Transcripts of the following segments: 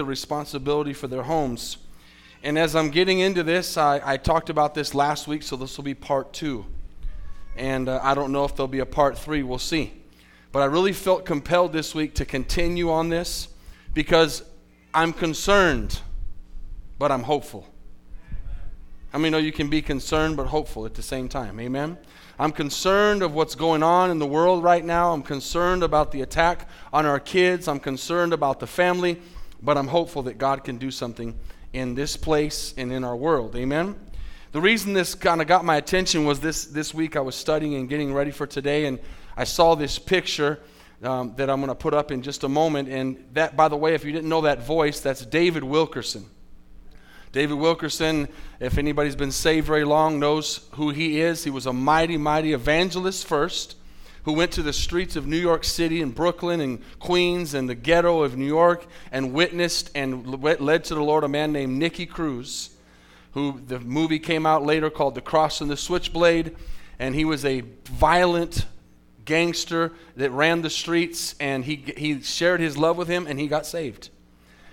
the responsibility for their homes. And as I'm getting into this, I, I talked about this last week, so this will be part two. And uh, I don't know if there'll be a part three, we'll see. But I really felt compelled this week to continue on this because I'm concerned, but I'm hopeful. How many know you can be concerned but hopeful at the same time? Amen? I'm concerned of what's going on in the world right now. I'm concerned about the attack on our kids. I'm concerned about the family, but I'm hopeful that God can do something in this place and in our world. Amen? The reason this kind of got my attention was this, this week I was studying and getting ready for today, and I saw this picture um, that I'm going to put up in just a moment. And that, by the way, if you didn't know that voice, that's David Wilkerson. David Wilkerson, if anybody's been saved very long, knows who he is. He was a mighty, mighty evangelist first, who went to the streets of New York City and Brooklyn and Queens and the ghetto of New York and witnessed and led to the Lord a man named Nicky Cruz, who the movie came out later called The Cross and the Switchblade. And he was a violent gangster that ran the streets, and he, he shared his love with him, and he got saved.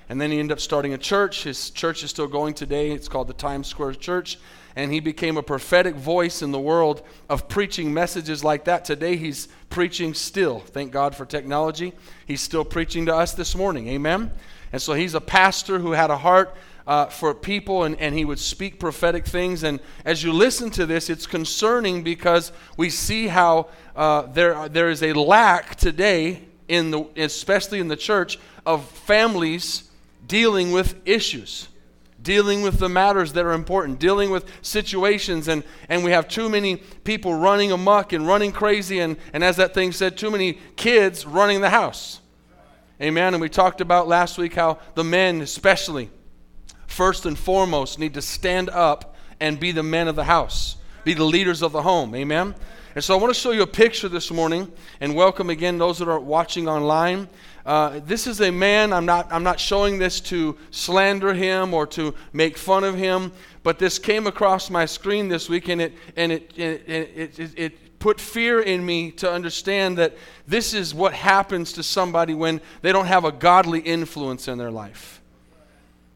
And then he ended up starting a church. His church is still going today. It's called the Times Square Church. And he became a prophetic voice in the world of preaching messages like that. Today he's preaching still. Thank God for technology. He's still preaching to us this morning. Amen. And so he's a pastor who had a heart uh, for people and, and he would speak prophetic things. And as you listen to this, it's concerning because we see how uh, there, there is a lack today, in the, especially in the church, of families dealing with issues, dealing with the matters that are important, dealing with situations. And, and we have too many people running amuck and running crazy. And, and as that thing said, too many kids running the house. Amen. And we talked about last week how the men, especially, first and foremost, need to stand up and be the men of the house, be the leaders of the home. Amen. And so I want to show you a picture this morning and welcome again those that are watching online. Uh, this is a man, I'm not, I'm not showing this to slander him or to make fun of him, but this came across my screen this week and it, and it, it, it, it, it put fear in me to understand that this is what happens to somebody when they don't have a godly influence in their life.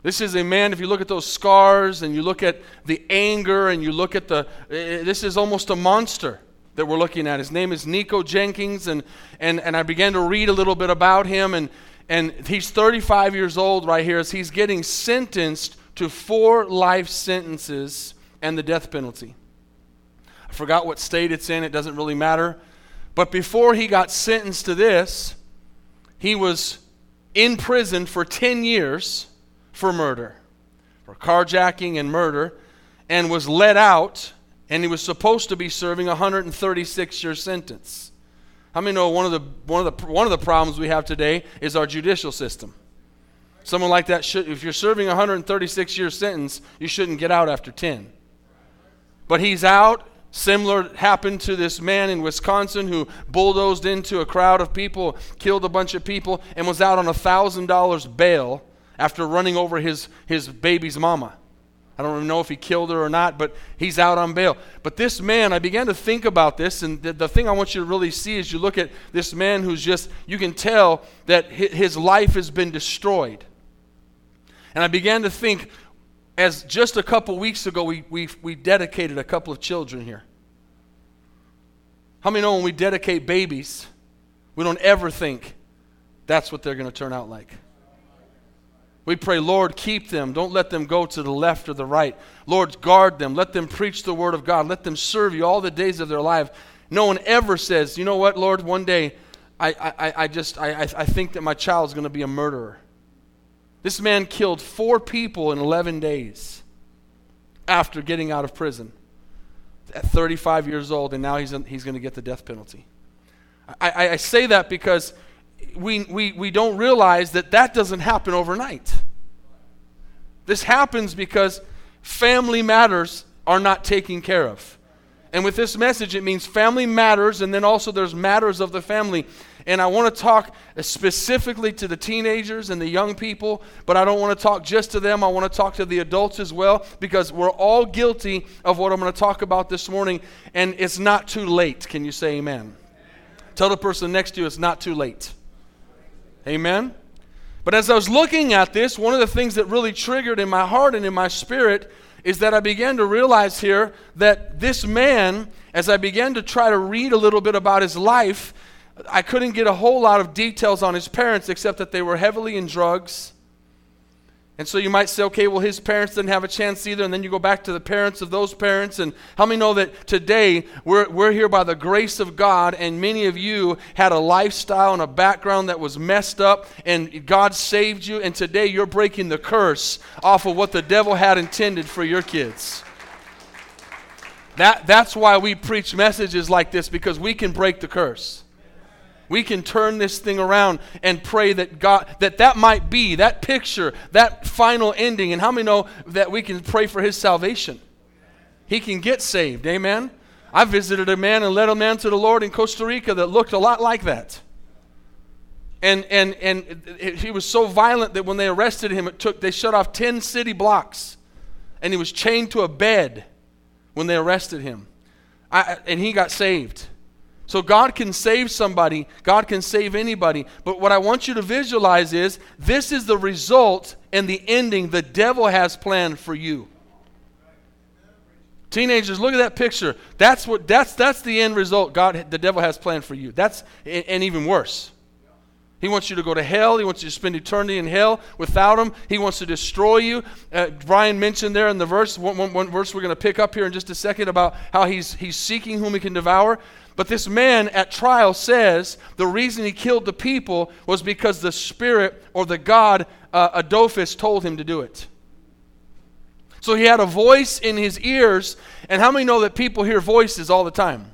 This is a man, if you look at those scars and you look at the anger and you look at the, eh, this is almost a monster that we're looking at. His name is Nikko Jenkins, and, and, and I began to read a little bit about him, and, and he's 35 years old right here as he's getting sentenced to four life sentences and the death penalty. I forgot what state it's in, it doesn't really matter. But before he got sentenced to this, he was in prison for 10 years for murder, for carjacking and murder, and was let out and he was supposed to be serving a 136 year sentence. How many know one of the one of the one of the problems we have today is our judicial system? Someone like that should if you're serving a 136 year sentence, you shouldn't get out after 10. But he's out. Similar happened to this man in Wisconsin who bulldozed into a crowd of people, killed a bunch of people, and was out on a thousand dollars bail after running over his, his baby's mama. I don't even know if he killed her or not, but he's out on bail. But this man, I began to think about this, and the, the, thing I want you to really see is you look at this man who's just, you can tell that his life has been destroyed. And I began to think, as just a couple weeks ago, we, we, we dedicated a couple of children here. How many know when we dedicate babies, we don't ever think that's what they're going to turn out like? We pray, Lord, keep them. Don't let them go to the left or the right. Lord, guard them. Let them preach the word of God. Let them serve you all the days of their life. No one ever says, you know what, Lord, one day I, I, I just I, I think that my child is going to be a murderer. This man killed four people in 11 days after getting out of prison at 35 years old, and now he's, he's going to get the death penalty. I, I say that because we, we, we don't realize that that doesn't happen overnight. This happens because family matters are not taken care of. And with this message, it means family matters, and then also there's matters of the family. And I want to talk specifically to the teenagers and the young people, but I don't want to talk just to them. I want to talk to the adults as well, because we're all guilty of what I'm going to talk about this morning, and it's not too late. Can you say amen? amen. Tell the person next to you it's not too late. Amen? But as I was looking at this, one of the things that really triggered in my heart and in my spirit is that I began to realize here that this man, as I began to try to read a little bit about his life, I couldn't get a whole lot of details on his parents except that they were heavily in drugs and so you might say, okay, well, his parents didn't have a chance either. And then you go back to the parents of those parents. And how many know that today we're, we're here by the grace of God, and many of you had a lifestyle and a background that was messed up, and God saved you. And today you're breaking the curse off of what the devil had intended for your kids. That, that's why we preach messages like this, because we can break the curse. We can turn this thing around and pray that God that that might be that picture, that final ending. And how many know that we can pray for his salvation? He can get saved. Amen. I visited a man and led a man to the Lord in Costa Rica that looked a lot like that. And and and he was so violent that when they arrested him, it took they shut off 10 city blocks. And he was chained to a bed when they arrested him. I, and he got saved. So God can save somebody, God can save anybody. But what I want you to visualize is this is the result and the ending the devil has planned for you. Teenagers, look at that picture. That's what that's that's the end result God the devil has planned for you. That's and even worse. He wants you to go to hell. He wants you to spend eternity in hell without him. He wants to destroy you. Uh, Brian mentioned there in the verse, one, one, one verse we're going to pick up here in just a second about how he's, he's seeking whom he can devour. But this man at trial says the reason he killed the people was because the spirit or the god uh, Adophis told him to do it. So he had a voice in his ears. And how many know that people hear voices all the time?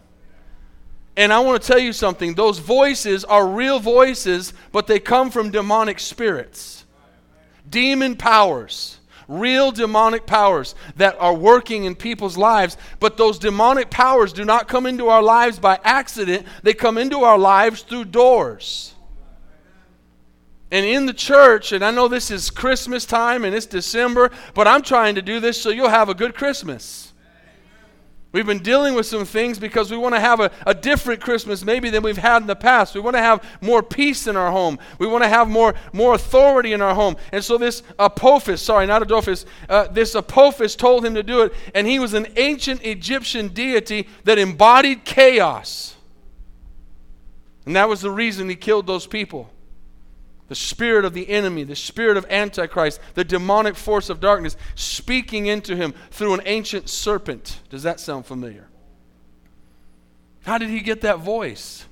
And I want to tell you something. Those voices are real voices, but they come from demonic spirits, demon powers real demonic powers that are working in people's lives. But those demonic powers do not come into our lives by accident, they come into our lives through doors. And in the church, and I know this is Christmas time and it's December, but I'm trying to do this so you'll have a good Christmas. We've been dealing with some things because we want to have a, a different Christmas maybe than we've had in the past. We want to have more peace in our home. We want to have more, more authority in our home. And so this Apophis, sorry, not Adophis, uh, this Apophis told him to do it. And he was an ancient Egyptian deity that embodied chaos. And that was the reason he killed those people the spirit of the enemy, the spirit of Antichrist, the demonic force of darkness speaking into him through an ancient serpent. Does that sound familiar? How did he get that voice?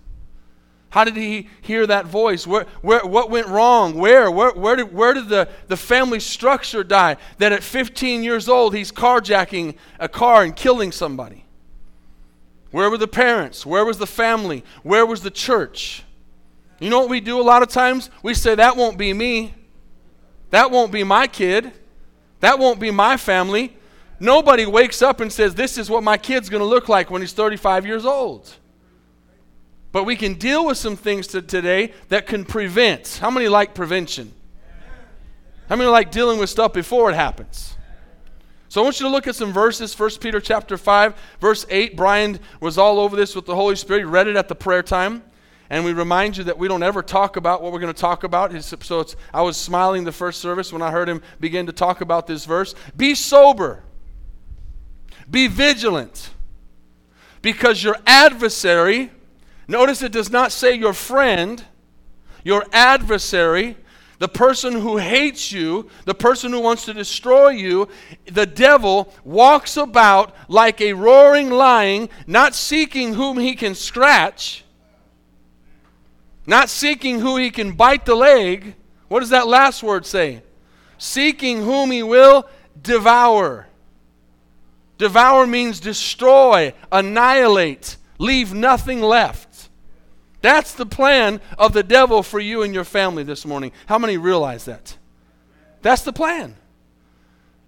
How did he hear that voice? Where, where, what went wrong? Where? Where, where did, where did the, the family structure die? That at 15 years old, he's carjacking a car and killing somebody. Where were the parents? Where was the family? Where was the church? You know what we do a lot of times? We say, That won't be me. That won't be my kid. That won't be my family. Nobody wakes up and says, This is what my kid's going to look like when he's 35 years old. But we can deal with some things to today that can prevent. How many like prevention? How many like dealing with stuff before it happens? So I want you to look at some verses. 1 Peter chapter 5, verse 8. Brian was all over this with the Holy Spirit. He read it at the prayer time. And we remind you that we don't ever talk about what we're going to talk about. So I was smiling the first service when I heard him begin to talk about this verse. Be sober, be vigilant, because your adversary, notice it does not say your friend, your adversary, the person who hates you, the person who wants to destroy you, the devil walks about like a roaring lion, not seeking whom he can scratch not seeking who he can bite the leg. What does that last word say? Seeking whom he will devour. Devour means destroy, annihilate, leave nothing left. That's the plan of the devil for you and your family this morning. How many realize that? That's the plan.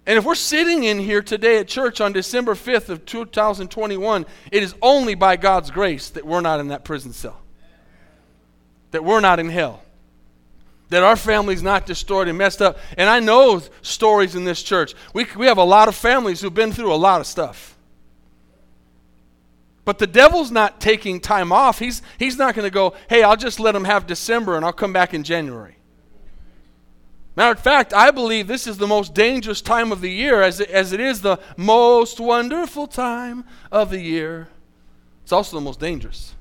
And if we're sitting in here today at church on December 5th of 2021, it is only by God's grace that we're not in that prison cell that we're not in hell, that our family's not destroyed and messed up. And I know stories in this church. We, we have a lot of families who've been through a lot of stuff. But the devil's not taking time off. He's, he's not going to go, hey, I'll just let them have December and I'll come back in January. Matter of fact, I believe this is the most dangerous time of the year as it, as it is the most wonderful time of the year. It's also the most dangerous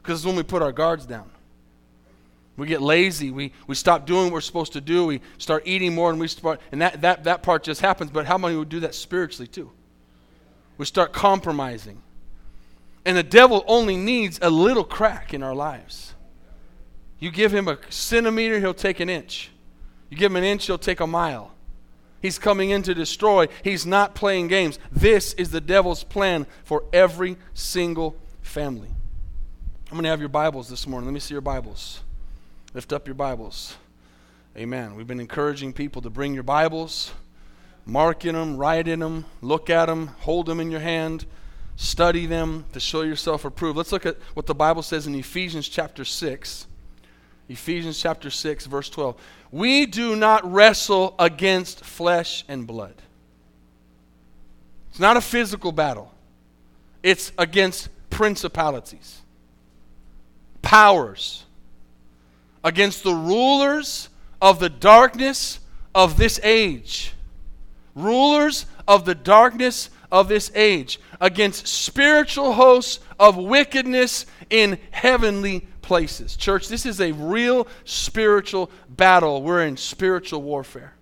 because it's when we put our guards down. We get lazy. We, we stop doing what we're supposed to do. We start eating more and we start, and that, that, that part just happens. But how many would do that spiritually too? We start compromising. And the devil only needs a little crack in our lives. You give him a centimeter, he'll take an inch. You give him an inch, he'll take a mile. He's coming in to destroy. He's not playing games. This is the devil's plan for every single family. I'm going to have your Bibles this morning. Let me see your Bibles. Lift up your Bibles. Amen. We've been encouraging people to bring your Bibles, mark in them, write in them, look at them, hold them in your hand, study them to show yourself approved. Let's look at what the Bible says in Ephesians chapter 6. Ephesians chapter 6, verse 12. We do not wrestle against flesh and blood. It's not a physical battle, it's against principalities, powers, against the rulers of the darkness of this age. Rulers of the darkness of this age, against spiritual hosts of wickedness in heavenly places. Church, this is a real spiritual battle. We're in spiritual warfare.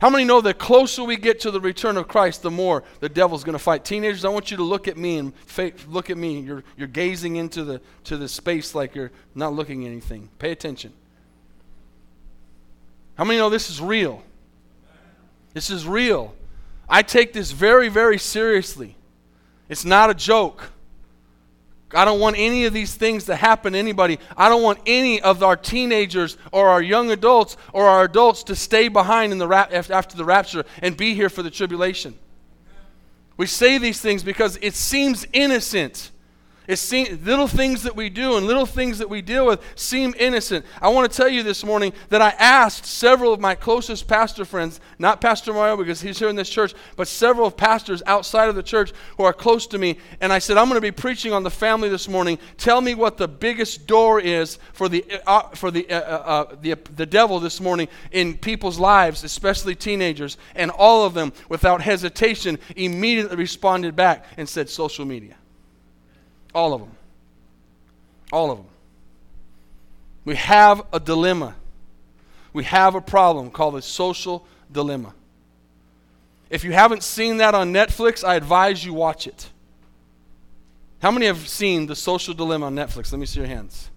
How many know the closer we get to the return of Christ, the more the devil's going to fight? Teenagers, I want you to look at me and fa- look at me. You're, you're gazing into the, to the space like you're not looking at anything. Pay attention. How many know this is real? This is real. I take this very, very seriously. It's not a joke. I don't want any of these things to happen to anybody. I don't want any of our teenagers or our young adults or our adults to stay behind in the rap- after the rapture and be here for the tribulation. We say these things because it seems innocent. It seems, little things that we do and little things that we deal with seem innocent. I want to tell you this morning that I asked several of my closest pastor friends, not Pastor Mario because he's here in this church, but several pastors outside of the church who are close to me, and I said, I'm going to be preaching on the family this morning. Tell me what the biggest door is for the uh, for the, uh, uh, uh the the devil this morning in people's lives, especially teenagers, and all of them, without hesitation, immediately responded back and said, social media. All of them. All of them. We have a dilemma. We have a problem called the social dilemma. If you haven't seen that on Netflix, I advise you watch it. How many have seen The Social Dilemma on Netflix? Let me see your hands.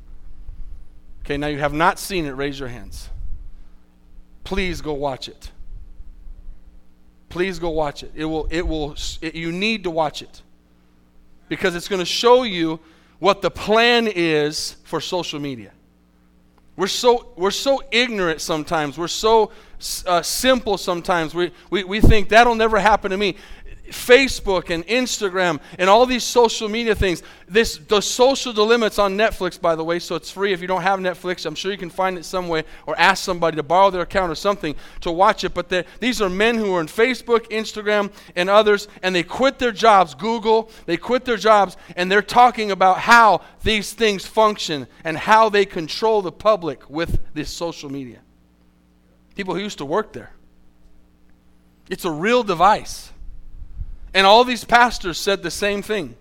Okay, now you have not seen it, raise your hands. Please go watch it. Please go watch it. It will it will it, you need to watch it because it's going to show you what the plan is for social media. We're so, we're so ignorant sometimes. We're so uh, simple sometimes. We, we, we think that'll never happen to me. Facebook and Instagram and all these social media things. This the social dilemma. on Netflix, by the way, so it's free. If you don't have Netflix, I'm sure you can find it some way or ask somebody to borrow their account or something to watch it. But these are men who are in Facebook, Instagram, and others, and they quit their jobs. Google, they quit their jobs, and they're talking about how these things function and how they control the public with this social media. People who used to work there. It's a real device. And all these pastors said the same thing.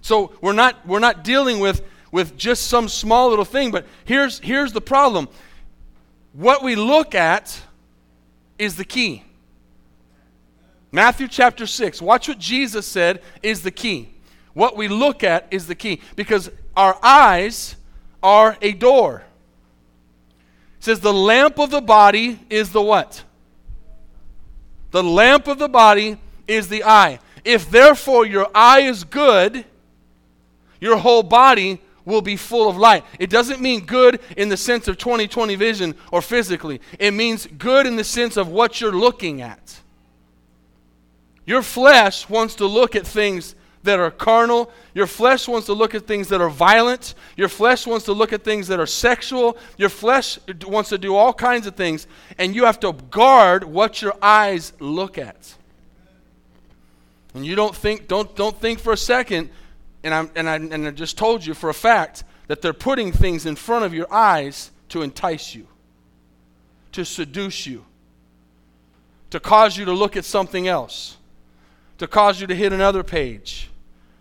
So we're not, we're not dealing with, with just some small little thing, but here's, here's the problem. What we look at is the key. Matthew chapter 6. Watch what Jesus said is the key. What we look at is the key because our eyes are a door. It says the lamp of the body is the what? The lamp of the body is the eye. If therefore your eye is good, your whole body will be full of light. It doesn't mean good in the sense of 20/20 vision or physically. It means good in the sense of what you're looking at. Your flesh wants to look at things that are carnal. Your flesh wants to look at things that are violent. Your flesh wants to look at things that are sexual. Your flesh wants to do all kinds of things. And you have to guard what your eyes look at. And you don't think, don't, don't think for a second, and, I'm, and, I, and I just told you for a fact that they're putting things in front of your eyes to entice you. to seduce you, to cause you to look at something else, to cause you to hit another page,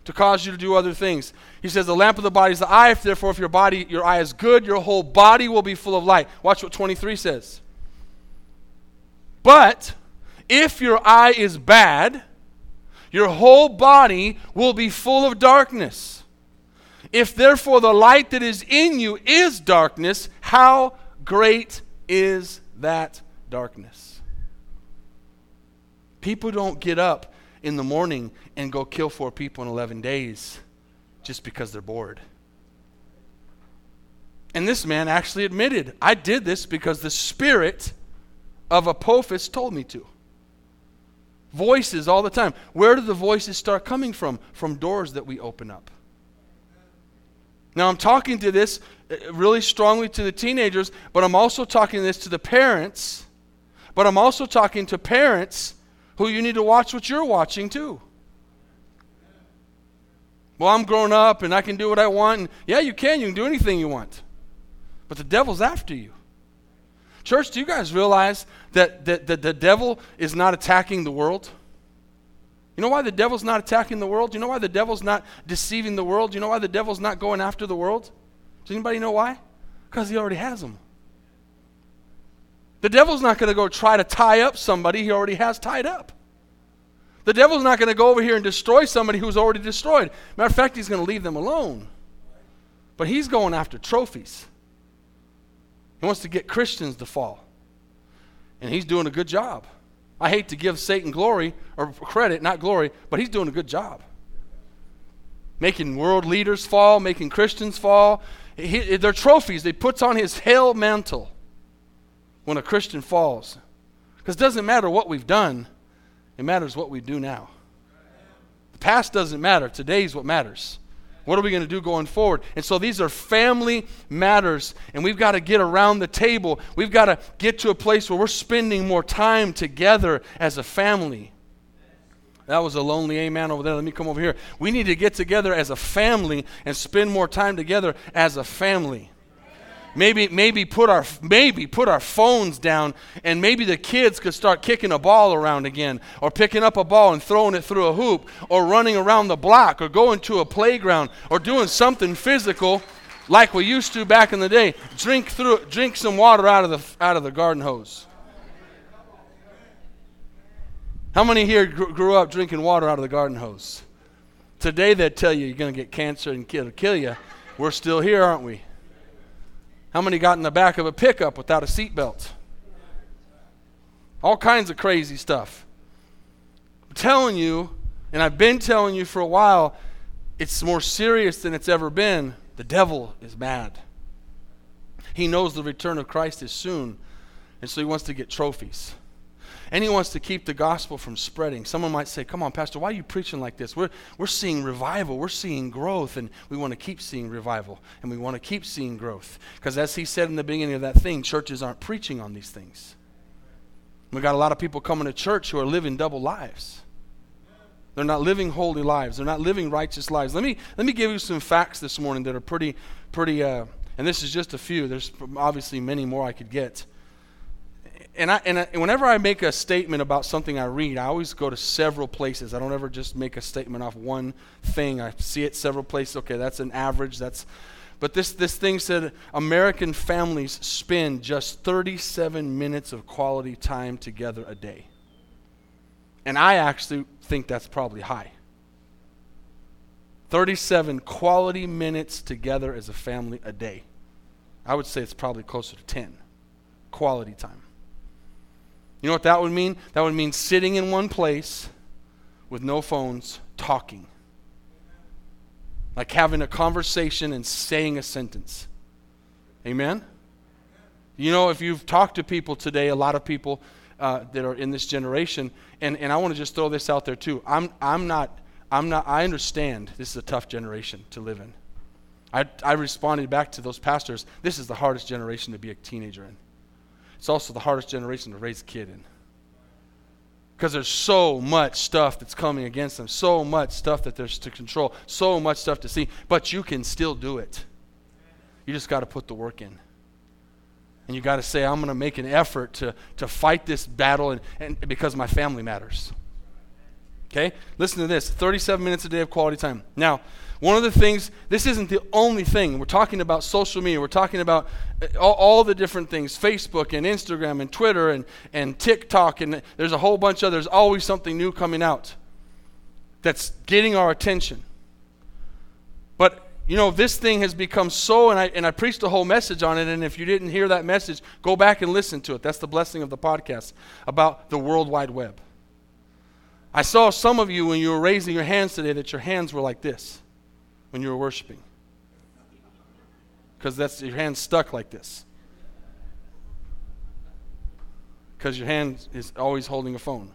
to cause you to do other things. He says, The lamp of the body is the eye, therefore, if your body, your eye is good, your whole body will be full of light. Watch what 23 says. But if your eye is bad, your whole body will be full of darkness. If therefore the light that is in you is darkness, how great is that darkness? People don't get up in the morning and go kill four people in 11 days just because they're bored. And this man actually admitted, I did this because the spirit of Apophis told me to. Voices all the time. Where do the voices start coming from? From doors that we open up. Now, I'm talking to this uh, really strongly to the teenagers, but I'm also talking this to the parents. But I'm also talking to parents who you need to watch what you're watching too. Well, I'm grown up and I can do what I want. And yeah, you can. You can do anything you want. But the devil's after you. Church, do you guys realize that, that, that the devil is not attacking the world? You know why the devil's not attacking the world? You know why the devil's not deceiving the world? You know why the devil's not going after the world? Does anybody know why? Because he already has them. The devil's not going to go try to tie up somebody he already has tied up. The devil's not going to go over here and destroy somebody who's already destroyed. Matter of fact, he's going to leave them alone. But he's going after trophies. He wants to get Christians to fall. And he's doing a good job. I hate to give Satan glory or credit, not glory, but he's doing a good job. Making world leaders fall, making Christians fall. He, they're trophies. They puts on his hell mantle when a Christian falls. Because it doesn't matter what we've done, it matters what we do now. The past doesn't matter. Today's what matters. What are we going to do going forward? And so these are family matters, and we've got to get around the table. We've got to get to a place where we're spending more time together as a family. That was a lonely amen over there. Let me come over here. We need to get together as a family and spend more time together as a family. Maybe, maybe put our maybe put our phones down, and maybe the kids could start kicking a ball around again, or picking up a ball and throwing it through a hoop, or running around the block, or going to a playground, or doing something physical, like we used to back in the day. Drink through, drink some water out of the out of the garden hose. How many here grew up drinking water out of the garden hose? Today they tell you you're going to get cancer and it'll kill you. We're still here, aren't we? How many got in the back of a pickup without a seatbelt? All kinds of crazy stuff. I'm telling you, and I've been telling you for a while, it's more serious than it's ever been. The devil is mad. He knows the return of Christ is soon, and so he wants to get trophies. And he wants to keep the gospel from spreading. Someone might say, Come on, Pastor, why are you preaching like this? We're, we're seeing revival, we're seeing growth, and we want to keep seeing revival, and we want to keep seeing growth. Because as he said in the beginning of that thing, churches aren't preaching on these things. We've got a lot of people coming to church who are living double lives. They're not living holy lives. They're not living righteous lives. Let me, let me give you some facts this morning that are pretty, pretty, uh, and this is just a few. There's obviously many more I could get and, I, and, I, whenever I make a statement about something I read, I always go to several places. I don't ever just make a statement off one thing. I see it several places. Okay, that's an average. That's, but this, this thing said American families spend just 37 minutes of quality time together a day. And I actually think that's probably high. 37 quality minutes together as a family a day. I would say it's probably closer to 10 quality time. You know what that would mean? That would mean sitting in one place with no phones, talking. Like having a conversation and saying a sentence. Amen? You know, if you've talked to people today, a lot of people uh, that are in this generation, and, and I want to just throw this out there too. I'm, I'm not, I'm not, I understand this is a tough generation to live in. I, I responded back to those pastors, this is the hardest generation to be a teenager in. It's also the hardest generation to raise a kid in. Because there's so much stuff that's coming against them, so much stuff that there's to control, so much stuff to see, but you can still do it. You just got to put the work in. And you got to say, I'm going to make an effort to, to fight this battle and, and because my family matters. Okay? Listen to this 37 minutes a day of quality time. Now, one of the things, this isn't the only thing. We're talking about social media. We're talking about uh, all, all, the different things Facebook and Instagram and Twitter and, and TikTok. And there's a whole bunch of, there's always something new coming out that's getting our attention. But you know, this thing has become so, and I, and I preached a whole message on it, and if you didn't hear that message, go back and listen to it. That's the blessing of the podcast about the World Wide Web. I saw some of you when you were raising your hands today that your hands were like this when you were worshiping. Because that's your hand stuck like this. Because your hand is always holding a phone.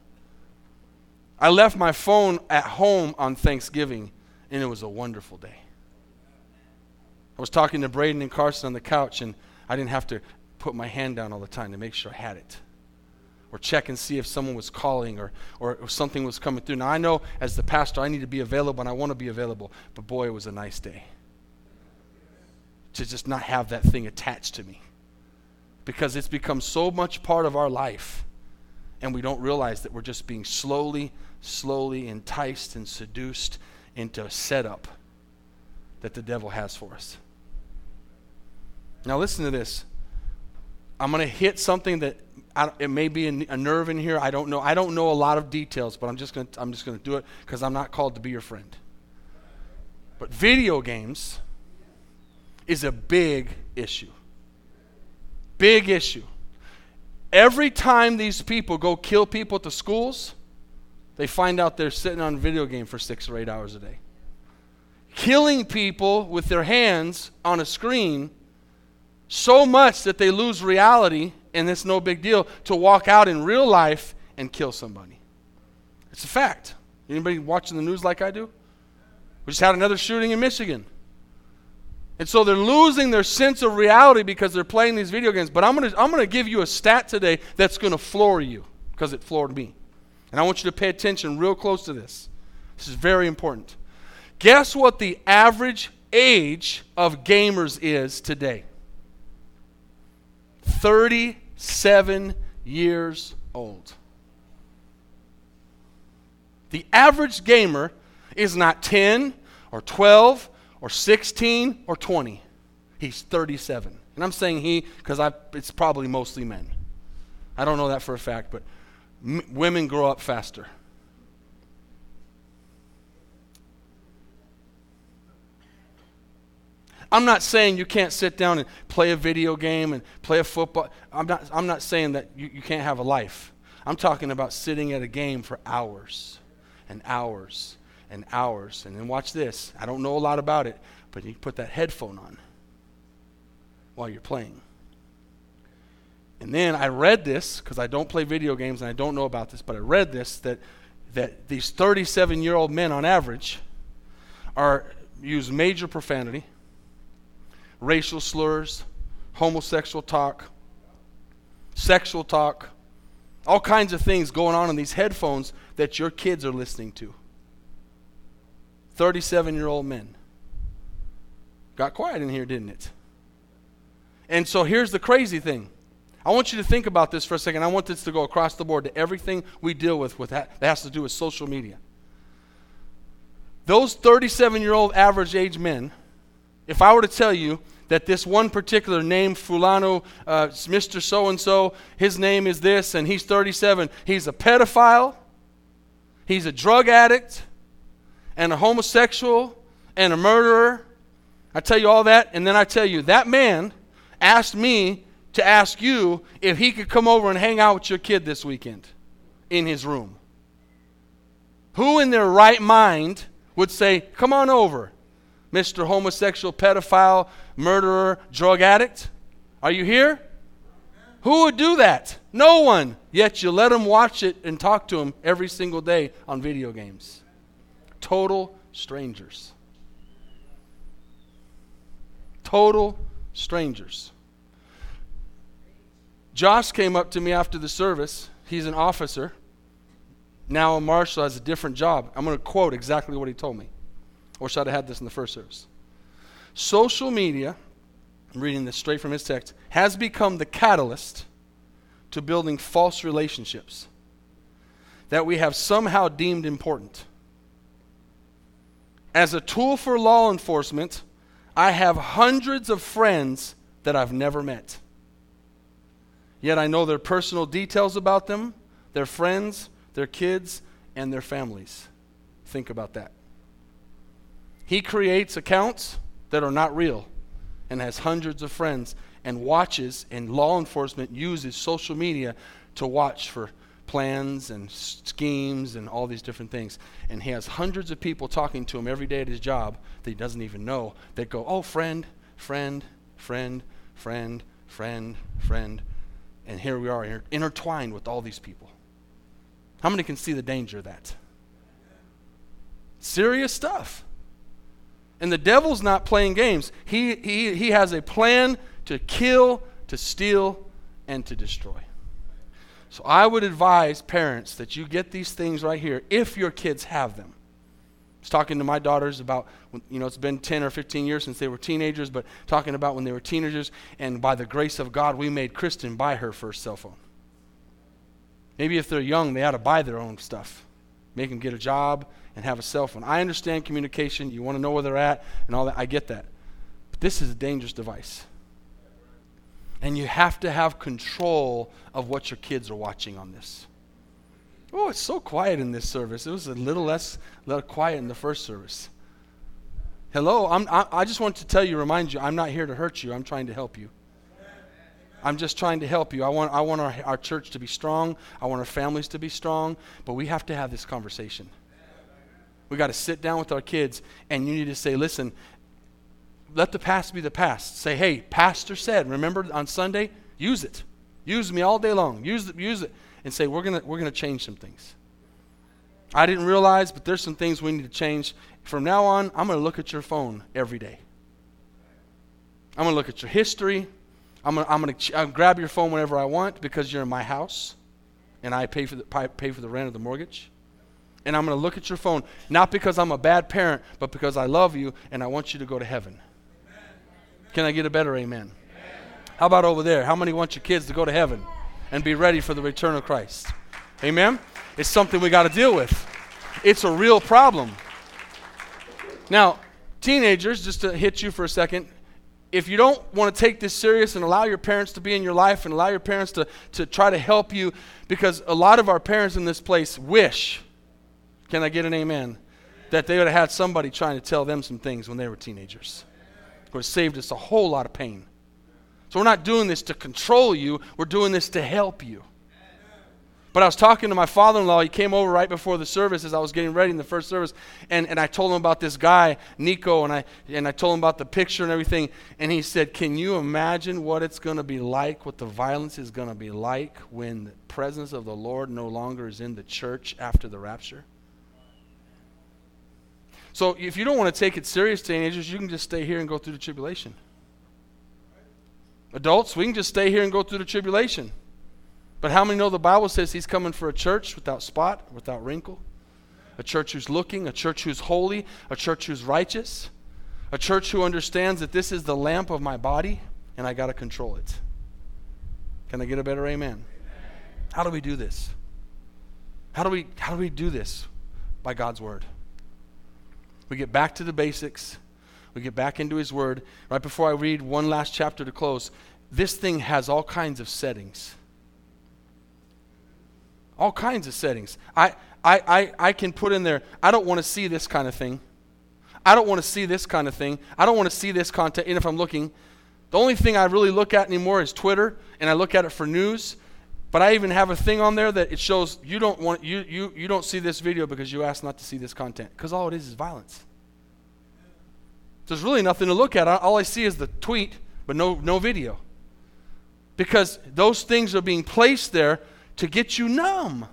I left my phone at home on Thanksgiving, and it was a wonderful day. I was talking to Braden and Carson on the couch, and I didn't have to put my hand down all the time to make sure I had it. Or check and see if someone was calling or, or, something was coming through. Now, I know as the pastor, I need to be available and I want to be available, but boy, it was a nice day to just not have that thing attached to me because it's become so much part of our life and we don't realize that we're just being slowly, slowly enticed and seduced into a setup that the devil has for us. Now, listen to this. I'm going to hit something that it may be a, a, nerve in here. I don't know. I don't know a lot of details, but I'm just going to I'm just going to do it because I'm not called to be your friend. But video games is a big issue. Big issue. Every time these people go kill people at the schools, they find out they're sitting on video game for six or eight hours a day. Killing people with their hands on a screen so much that they lose reality, and it's no big deal to walk out in real life and kill somebody. It's a fact. Anybody watching the news like I do? We just had another shooting in Michigan. And so they're losing their sense of reality because they're playing these video games. But I'm going to I'm going to give you a stat today that's going to floor you because it floored me. And I want you to pay attention real close to this. This is very important. Guess what the average age of gamers is today? 37 years old. The average gamer is not 10 or 12 or 16 or 20. He's 37. And I'm saying he because it's probably mostly men. I don't know that for a fact, but m- women grow up faster. I'm not saying you can't sit down and play a video game and play a football. I'm not, I'm not saying that you, you can't have a life. I'm talking about sitting at a game for hours and hours and hours. And then watch this. I don't know a lot about it, but you put that headphone on while you're playing. And then I read this because I don't play video games and I don't know about this, but I read this that that these 37 year old men on average are use major profanity racial slurs, homosexual talk, sexual talk, all kinds of things going on in these headphones that your kids are listening to. 37 year old men. Got quiet in here, didn't it? And so here's the crazy thing. I want you to think about this for a second. I want this to go across the board to everything we deal with, with that, that has to do with social media. Those 37 year old average age men, if I were to tell you that this one particular name, Fulano, uh, Mr. So and so, his name is this, and he's 37. He's a pedophile, he's a drug addict, and a homosexual, and a murderer. I tell you all that, and then I tell you that man asked me to ask you if he could come over and hang out with your kid this weekend in his room. Who in their right mind would say, Come on over? Mr. Homosexual, pedophile, murderer, drug addict? Are you here? Who would do that? No one. Yet you let them watch it and talk to them every single day on video games. Total strangers. Total strangers. Josh came up to me after the service. He's an officer. Now a marshal has a different job. I'm going to quote exactly what he told me. I should I'd have had this in the first service. Social media I'm reading this straight from his text, has become the catalyst to building false relationships that we have somehow deemed important. As a tool for law enforcement, I have hundreds of friends that I've never met. Yet I know their personal details about them, their friends, their kids, and their families. Think about that. He creates accounts that are not real and has hundreds of friends and watches, and law enforcement uses social media to watch for plans and schemes and all these different things. And he has hundreds of people talking to him every day at his job that he doesn't even know that go, oh, friend, friend, friend, friend, friend, friend. And here we are, intertwined with all these people. How many can see the danger of that? Serious stuff. And the devil's not playing games. He, he, he has a plan to kill, to steal, and to destroy. So I would advise parents that you get these things right here if your kids have them. I was talking to my daughters about, you know, it's been 10 or 15 years since they were teenagers, but talking about when they were teenagers, and by the grace of God, we made Kristen buy her first cell phone. Maybe if they're young, they ought to buy their own stuff, make them get a job and have a cell phone. I understand communication, you want to know where they're at and all that, I get that. But this is a dangerous device. And you have to have control of what your kids are watching on this. Oh, it's so quiet in this service. It was a little less little quiet in the first service. Hello, I'm, I, I just want to tell you, remind you, I'm not here to hurt you. I'm trying to help you. I'm just trying to help you. I want, I want our, our church to be strong. I want our families to be strong. But we have to have this conversation. We got to sit down with our kids, and you need to say, listen, let the past be the past. Say, hey, pastor said, remember on Sunday? Use it. Use me all day long. Use it, use it. And say, we're going we're going to change some things. I didn't realize, but there's some things we need to change. From now on, I'm going to look at your phone every day. I'm going to look at your history. I'm going to, I'm going to ch- grab your phone whenever I want because you're in my house and I pay for the, pay for the rent or the mortgage. And I'm going to look at your phone, not because I'm a bad parent, but because I love you and I want you to go to heaven. Can I get a better amen? amen? How about over there? How many want your kids to go to heaven and be ready for the return of Christ? Amen? It's something we got to deal with. It's a real problem. Now, teenagers, just to hit you for a second, if you don't want to take this serious and allow your parents to be in your life and allow your parents to, to try to help you, because a lot of our parents in this place wish, can I get an amen, that they would have had somebody trying to tell them some things when they were teenagers It would have saved us a whole lot of pain. So we're not doing this to control you, we're doing this to help you. But I was talking to my father in law. He came over right before the service as I was getting ready in the first service. And, and I told him about this guy, Nikko, and I, and I told him about the picture and everything. And he said, Can you imagine what it's going to be like, what the violence is going to be like when the presence of the Lord no longer is in the church after the rapture? So if you don't want to take it serious, teenagers, you can just stay here and go through the tribulation. Adults, we can just stay here and go through the tribulation. But how many know the Bible says he's coming for a church without spot, without wrinkle? A church who's looking, a church who's holy, a church who's righteous, a church who understands that this is the lamp of my body and I got to control it. Can I get a better amen? amen? How do we do this? How do we how do we do this? By God's word. We get back to the basics. We get back into His Word. Right before I read one last chapter to close, this thing has all kinds of settings. All kinds of settings. I, I, I, I can put in there, I don't want to see this kind of thing. I don't want to see this kind of thing. I don't want to see this content. And if I'm looking, the only thing I really look at anymore is Twitter, and I look at it for news. But I even have a thing on there that it shows you don't want you you you don't see this video because you asked not to see this content because all it is is violence. There's really nothing to look at. All I see is the tweet, but no no video. Because those things are being placed there to get you numb.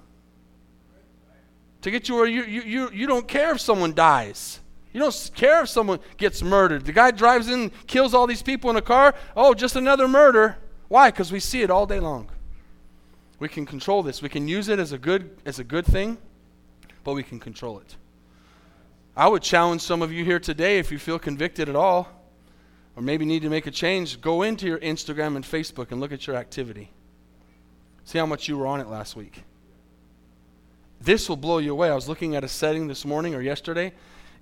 To get you where you, you, you, you don't care if someone dies. You don't care if someone gets murdered. The guy drives in, kills all these people in a car. Oh, just another murder. Why? Because we see it all day long. We can control this. We can use it as a good as a good thing, but we can control it. I would challenge some of you here today if you feel convicted at all or maybe need to make a change, go into your Instagram and Facebook and look at your activity. See how much you were on it last week. This will blow you away. I was looking at a setting this morning or yesterday,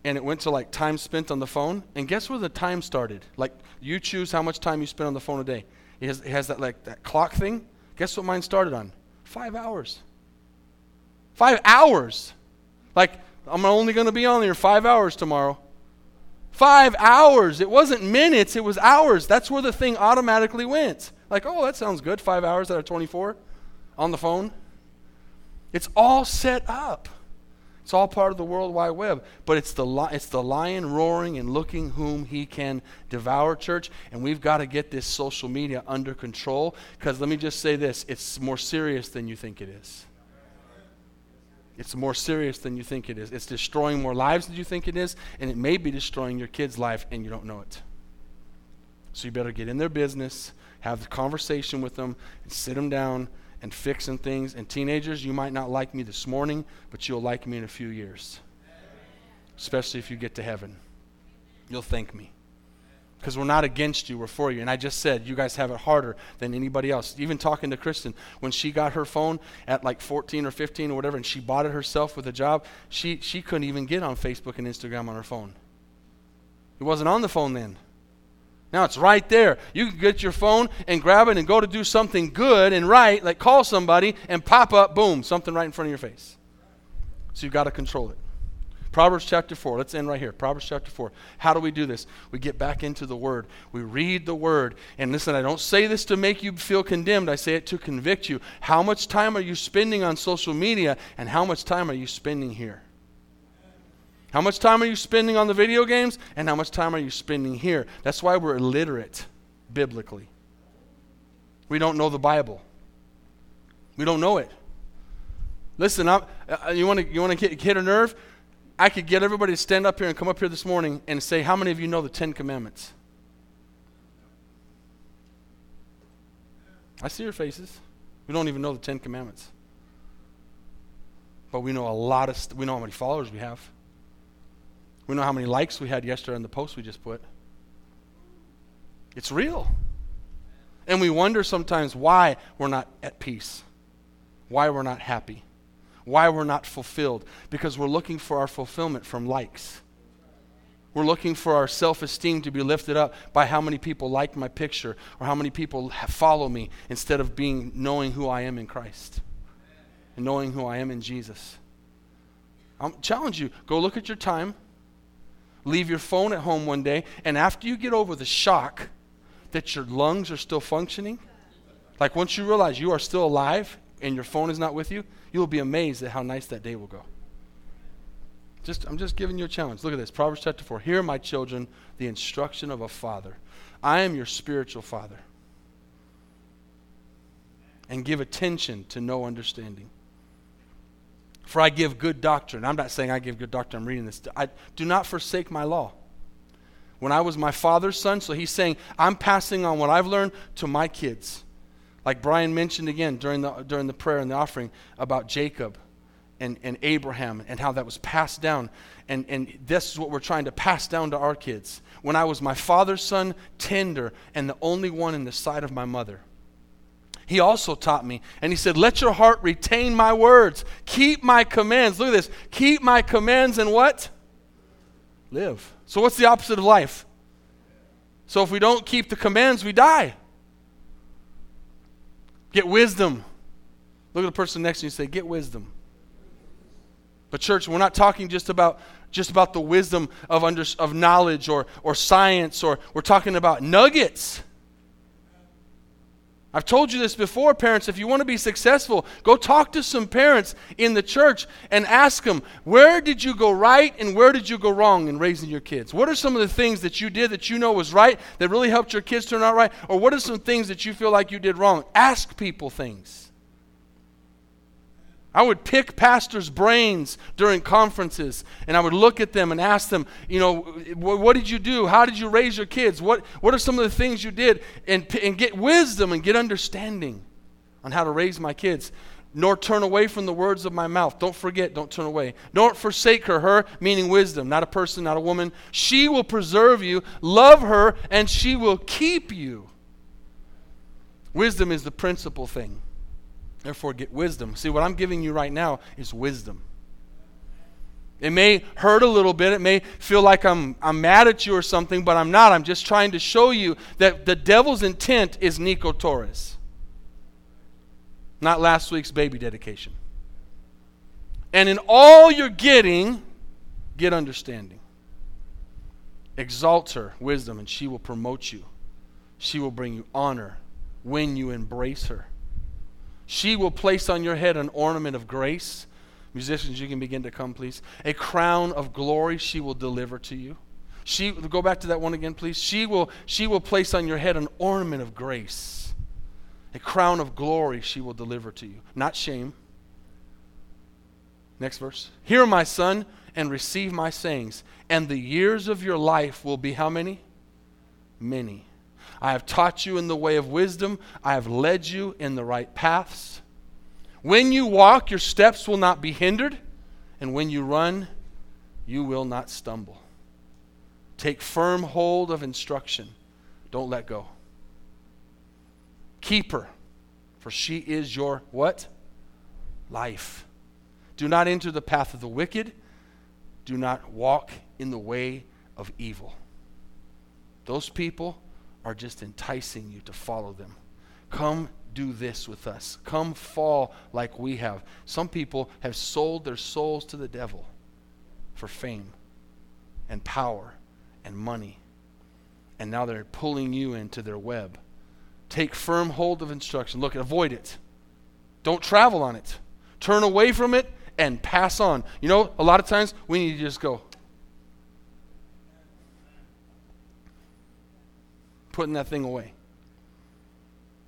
and it went to like time spent on the phone. And guess where the time started? Like you choose how much time you spend on the phone a day. It has, it has that like that clock thing. Guess what mine started on? Five hours. Five hours. Like I'm only going to be on here five hours tomorrow. Five hours. It wasn't minutes, it was hours. That's where the thing automatically went. Like, oh, that sounds good. Five hours out of 24 on the phone. It's all set up. It's all part of the World Wide Web. But it's the, li- it's the lion roaring and looking whom he can devour, church. And we've got to get this social media under control. Because let me just say this it's more serious than you think it is. It's more serious than you think it is. It's destroying more lives than you think it is. And it may be destroying your kid's life and you don't know it. So you better get in their business, have the conversation with them, and sit them down and fixing things. And teenagers, you might not like me this morning, but you'll like me in a few years. Especially if you get to heaven. You'll thank me. Because we're not against you, we're for you. And I just said, you guys have it harder than anybody else. Even talking to Kristen, when she got her phone at like 14 or 15 or whatever, and she bought it herself with a job, she, she couldn't even get on Facebook and Instagram on her phone. It wasn't on the phone then. Now it's right there. You can get your phone and grab it and go to do something good and right, like call somebody and pop up, boom, something right in front of your face. So you've got to control it. Proverbs chapter 4. Let's end right here. Proverbs chapter 4. How do we do this? We get back into the Word. We read the Word. And listen, I don't say this to make you feel condemned, I say it to convict you. How much time are you spending on social media, and how much time are you spending here? How much time are you spending on the video games? And how much time are you spending here? That's why we're illiterate biblically. We don't know the Bible. We don't know it. Listen, I'm, uh, you want to you want to hit a nerve? I could get everybody to stand up here and come up here this morning and say, How many of you know the Ten Commandments? I see your faces. We don't even know the Ten Commandments. But we know a lot of, st- we know how many followers we have. We know how many likes we had yesterday on the post we just put. It's real. And we wonder sometimes why we're not at peace, why we're not happy, why we're not fulfilled. Because we're looking for our fulfillment from likes. We're looking for our self esteem to be lifted up by how many people like my picture or how many people follow me instead of being knowing who I am in Christ and knowing who I am in Jesus. I challenge you go look at your time leave your phone at home one day, and after you get over the shock that your lungs are still functioning, like once you realize you are still alive and your phone is not with you, you'll be amazed at how nice that day will go. Just, I'm just giving you a challenge. Look at this Proverbs chapter 4. Hear, my children, the instruction of a father. I am your spiritual father. And give attention to no understanding. For I give good doctrine. I'm not saying I give good doctrine, I'm reading this. I do not forsake my law. When I was my father's son, so he's saying, I'm passing on what I've learned to my kids. Like Brian mentioned again during the, during the prayer and the offering about Jacob and, and Abraham and how that was passed down. And, and this is what we're trying to pass down to our kids. When I was my father's son, tender, and the only one in the sight of my mother he also taught me. And he said, Let your heart retain my words. Keep my commands. Look at this. Keep my commands and what? Live. So, what's the opposite of life? So, if we don't keep the commands, we die. Get wisdom. Look at the person next to you and say, Get wisdom. But, church, we're not talking just about just about the wisdom of, under, of knowledge or, or science, or we're talking about nuggets I've told you this before, parents. If you want to be successful, go talk to some parents in the church and ask them, where did you go right and where did you go wrong in raising your kids? What are some of the things that you did that you know was right that really helped your kids turn out right? Or what are some things that you feel like you did wrong? Ask people things. I would pick pastors' brains during conferences and I would look at them and ask them, you know, what did you do? How did you raise your kids? What, what are some of the things you did? And, and get wisdom and get understanding on how to raise my kids. nor turn away from the words of my mouth. Don't forget, don't turn away. Don't forsake her, her meaning wisdom, not a person, not a woman. She will preserve you. Love her, and she will keep you. Wisdom is the principal thing. Therefore, get wisdom. See, what I'm giving you right now is wisdom. It may hurt a little bit. It may feel like I'm, I'm mad at you or something, but I'm not. I'm just trying to show you that the devil's intent is Nico Torres not last week's baby dedication. And in all you're getting, get understanding. Exalt her, wisdom, and she will promote you. She will bring you honor when you embrace her. She will place on your head an ornament of grace. Musicians, you can begin to come, please. A crown of glory she will deliver to you. She go back to that one again, please. She will she will place on your head an ornament of grace a crown of glory she will deliver to you, not shame. Next verse. Hear, my son, and receive my sayings, and the years of your life will be how many? Many. I have taught you in the way of wisdom, I have led you in the right paths. When you walk, your steps will not be hindered, and when you run, you will not stumble. Take firm hold of instruction. Don't let go. Keep her, for she is your what? Life. Do not enter the path of the wicked. Do not walk in the way of evil. Those people are just enticing you to follow them. Come do this with us. Come fall like we have. Some people have sold their souls to the devil for fame and power and money. And now they're pulling you into their web. Take firm hold of instruction. Look, avoid it. Don't travel on it. Turn away from it and pass on. You know, a lot of times we need to just go. Putting that thing away.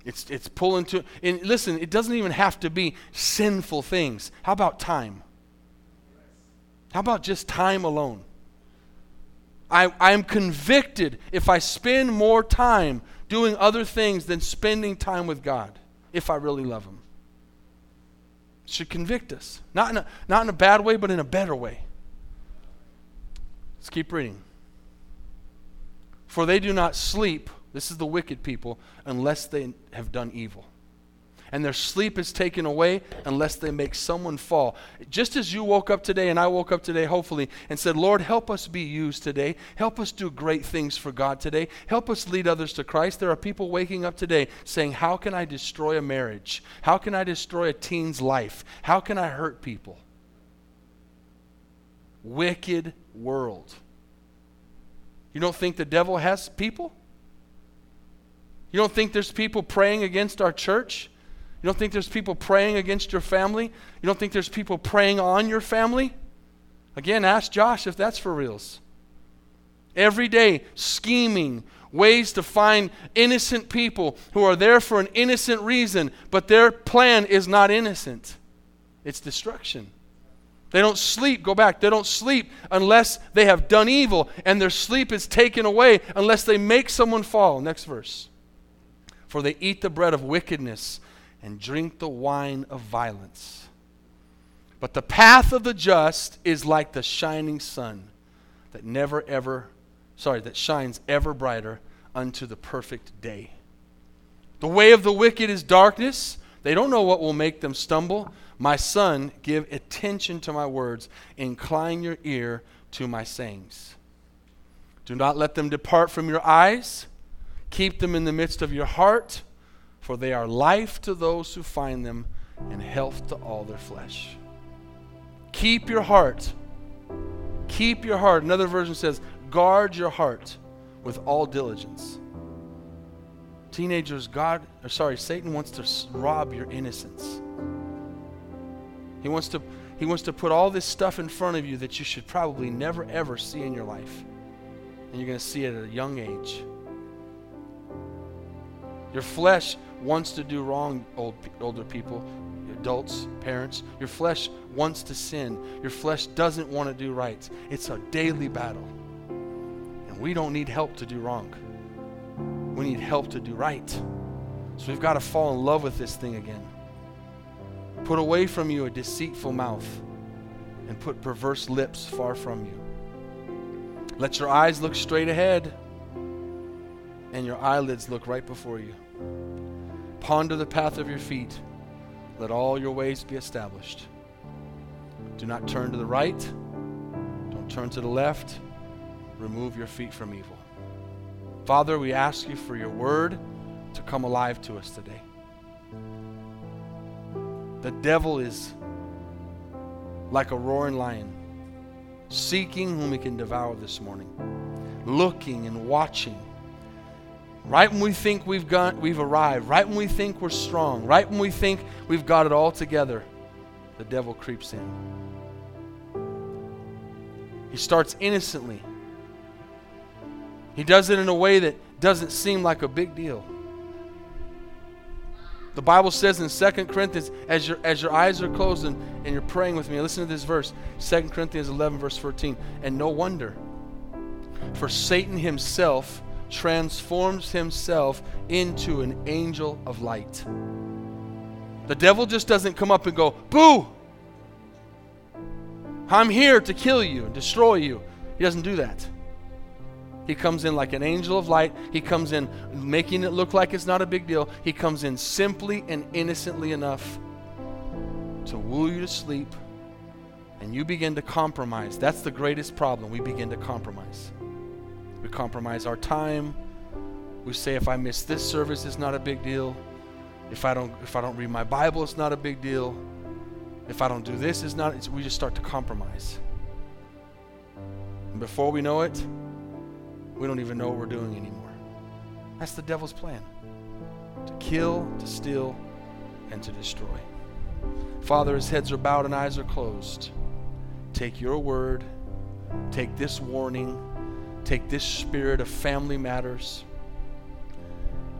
It's, it's pulling to, and listen, it doesn't even have to be sinful things. How about time? How about just time alone? I, I'm convicted if I spend more time doing other things than spending time with God if I really love Him. It should convict us. Not in, a, not in a bad way, but in a better way. Let's keep reading. For they do not sleep, this is the wicked people, unless they have done evil and their sleep is taken away unless they make someone fall. Just as you woke up today and I woke up today, hopefully, and said, Lord, help us be used today. Help us do great things for God today. Help us lead others to Christ. There are people waking up today saying, How can I destroy a marriage? How can I destroy a teen's life? How can I hurt people? Wicked world. You don't think the devil has people? You don't think there's people praying against our church? You don't think there's people praying against your family? You don't think there's people praying on your family? Again, ask Josh if that's for reals. Every day, scheming, ways to find innocent people who are there for an innocent reason, but their plan is not innocent. It's destruction. They don't sleep, go back, they don't sleep unless they have done evil, and their sleep is taken away unless they make someone fall. Next verse. For they eat the bread of wickedness and drink the wine of violence. But the path of the just is like the shining sun that never ever, sorry, that shines ever brighter unto the perfect day. The way of the wicked is darkness. They don't know what will make them stumble. My son, give attention to my words. Incline your ear to my sayings. Do not let them depart from your eyes. Keep them in the midst of your heart for they are life to those who find them and health to all their flesh. Keep your heart. Keep your heart. Another version says, guard your heart with all diligence. Teenagers, God, or sorry, Satan wants to rob your innocence. He wants to he wants to put all this stuff in front of you that you should probably never ever see in your life. And you're going to see it at a young age. Your flesh wants to do wrong, old, older people, adults, parents. Your flesh wants to sin. Your flesh doesn't want to do right. It's a daily battle. And we don't need help to do wrong. We need help to do right. So we've got to fall in love with this thing again. Put away from you a deceitful mouth and put perverse lips far from you. Let your eyes look straight ahead and your eyelids look right before you. Ponder the path of your feet. Let all your ways be established. Do not turn to the right. Don't turn to the left. Remove your feet from evil. Father, we ask you for your word to come alive to us today. The devil is like a roaring lion, seeking whom he can devour this morning, looking and watching. Right when we think we've got we've arrived, right when we think we're strong, right when we think we've got it all together, the devil creeps in. He starts innocently. He does it in a way that doesn't seem like a big deal. The Bible says in 2 Corinthians, as your, as your eyes are closed and, and you're praying with me, listen to this verse 2 Corinthians 11, verse 14. And no wonder, for Satan himself transforms himself into an angel of light. The devil just doesn't come up and go, Boo! I'm here to kill you and destroy you. He doesn't do that. He comes in like an angel of light. He comes in making it look like it's not a big deal. He comes in simply and innocently enough to woo you to sleep, and you begin to compromise. That's the greatest problem. We begin to compromise. We compromise our time. We say if I miss this service, it's not a big deal. If I don't, if I don't read my Bible, it's not a big deal. If I don't do this, it's not. It's, we just start to compromise. And before we know it, we don't even know what we're doing anymore. That's the devil's plan to kill, to steal, and to destroy. Father, as heads are bowed and eyes are closed. Take your word, take this warning, take this spirit of family matters,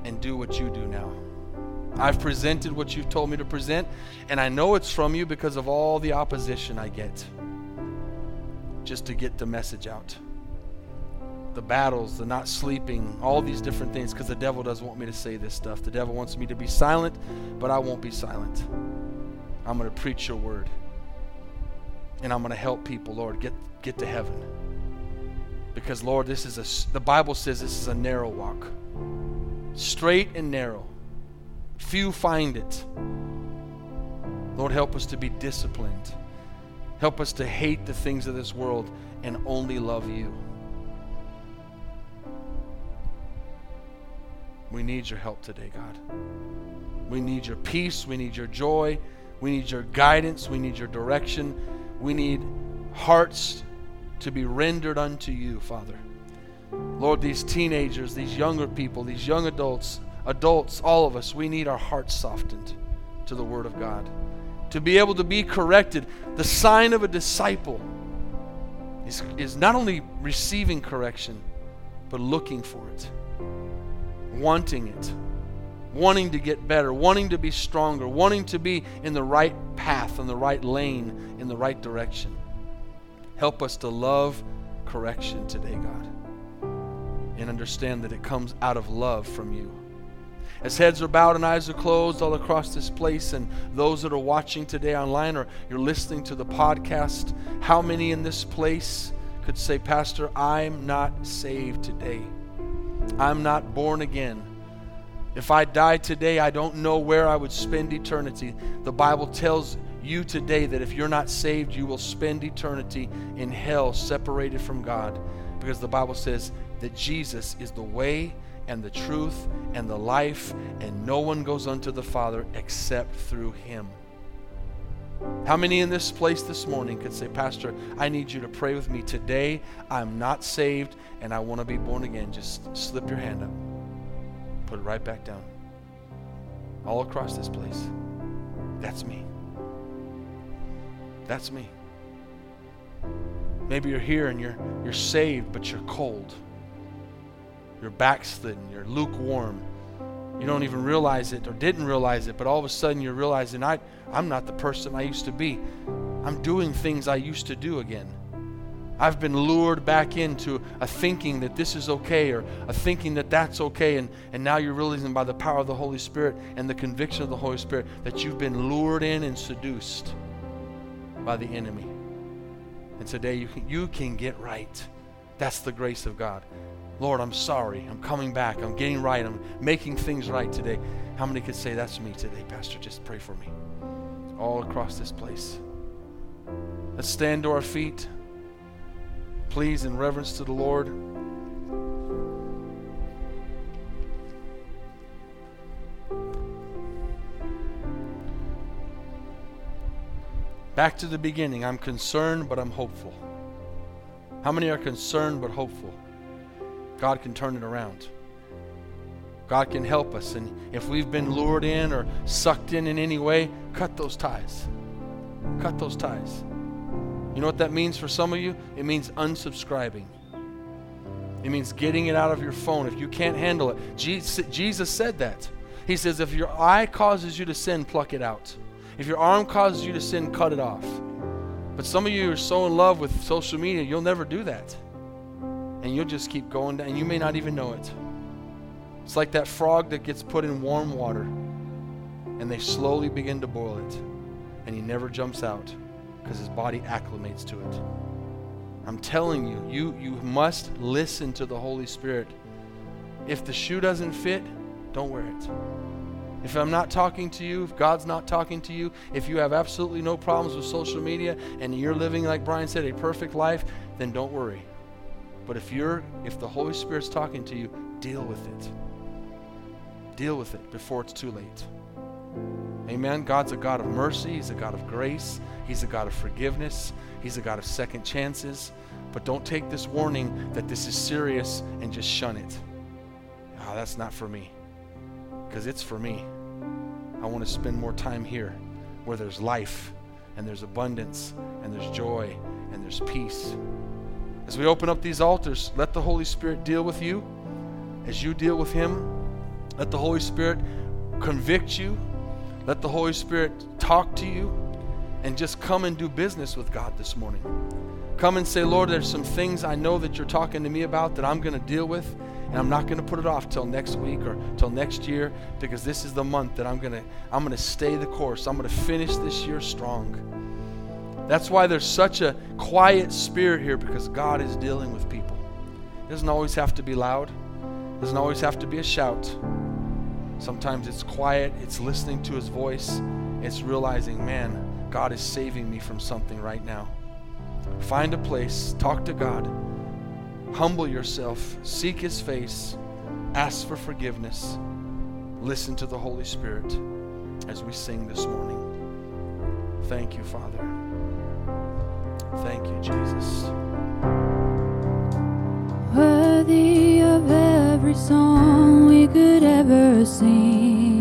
and do what you do now. I've presented what you've told me to present, and I know it's from you because of all the opposition I get just to get the message out the battles, the not sleeping, all these different things, because the devil doesn't want me to say this stuff. The devil wants me to be silent, but I won't be silent. I'm going to preach your word. And I'm going to help people, Lord, get, get to heaven. Because, Lord, this is a, the Bible says this is a narrow walk, straight and narrow. Few find it. Lord, help us to be disciplined. Help us to hate the things of this world and only love you. We need your help today, God. We need your peace. We need your joy. We need your guidance. We need your direction. We need hearts to be rendered unto you, Father. Lord, these teenagers, these younger people, these young adults, adults, all of us, we need our hearts softened to the Word of God. To be able to be corrected. The sign of a disciple is, is not only receiving correction, but looking for it wanting it, wanting to get better, wanting to be stronger, wanting to be in the right path, in the right lane, in the right direction. Help us to love correction today, God, and understand that it comes out of love from you. As heads are bowed and eyes are closed all across this place, and those that are watching today online or you're listening to the podcast, how many in this place could say, Pastor, I'm not saved today? I'm not born again. If I die today, I don't know where I would spend eternity. The Bible tells you today that if you're not saved, you will spend eternity in hell separated from God. Because the Bible says that Jesus is the way and the truth and the life, and no one goes unto the Father except through him. How many in this place this morning could say, Pastor, I need you to pray with me today? I'm not saved and I want to be born again. Just slip your hand up, put it right back down. All across this place. That's me. That's me. Maybe you're here and you're, you're saved, but you're cold. You're backslidden. You're lukewarm. You don't even realize it or didn't realize it, but all of a sudden you're realizing I, I'm not the person I used to be. I'm doing things I used to do again. I've been lured back into a thinking that this is okay or a thinking that that's okay. And, and now you're realizing by the power of the Holy Spirit and the conviction of the Holy Spirit that you've been lured in and seduced by the enemy. And today you can, you can get right. That's the grace of God. Lord, I'm sorry. I'm coming back. I'm getting right. I'm making things right today. How many could say that's me today, Pastor? Just pray for me. All across this place. Let's stand to our feet please, in reverence to the Lord. Back to the beginning. I'm concerned, but I'm hopeful. How many are concerned but hopeful? God can turn it around. God can help us. And if we've been lured in or sucked in in any way, cut those ties. Cut those ties. You know what that means for some of you? It means unsubscribing. It means getting it out of your phone if you can't handle it. Jesus said that. He says, if your eye causes you to sin, pluck it out. If your arm causes you to sin, cut it off. But some of you are so in love with social media, you'll never do that. And you'll just keep going down, and you may not even know it. It's like that frog that gets put in warm water, and they slowly begin to boil it, and he never jumps out because his body acclimates to it. I'm telling you, you, you must listen to the Holy Spirit. If the shoe doesn't fit, don't wear it. If I'm not talking to you, if God's not talking to you, if you have absolutely no problems with social media and you're living, like Brian said, a perfect life, then don't worry. But if you're if the Holy Spirit's talking to you, deal with it. Deal with it before it's too late. Amen. God's a God of mercy, He's a God of grace, He's a God of forgiveness, He's a God of second chances. But don't take this warning that this is serious and just shun it. Oh, that's not for me. Because it's for me. I want to spend more time here where there's life and there's abundance and there's joy and there's peace. As we open up these altars, let the Holy Spirit deal with you. As you deal with Him, let the Holy Spirit convict you let the Holy Spirit talk to you and just come and do business with God this morning. Come and say, Lord, there's some things I know that you're talking to me about that I'm going to deal with, and I'm not going to put it off till next week or till next year because this is the month that I'm going to I'm going to stay the course. I'm going to finish this year strong. That's why there's such a quiet spirit here because God is dealing with people. It doesn't always have to be loud. It doesn't always have to be a shout. Sometimes it's quiet, it's listening to his voice, it's realizing, man, God is saving me from something right now. Find a place, talk to God, humble yourself, seek his face, ask for forgiveness, listen to the Holy Spirit as we sing this morning. Thank you, Father. Thank you, Jesus. Worthy of every song we could ever sing.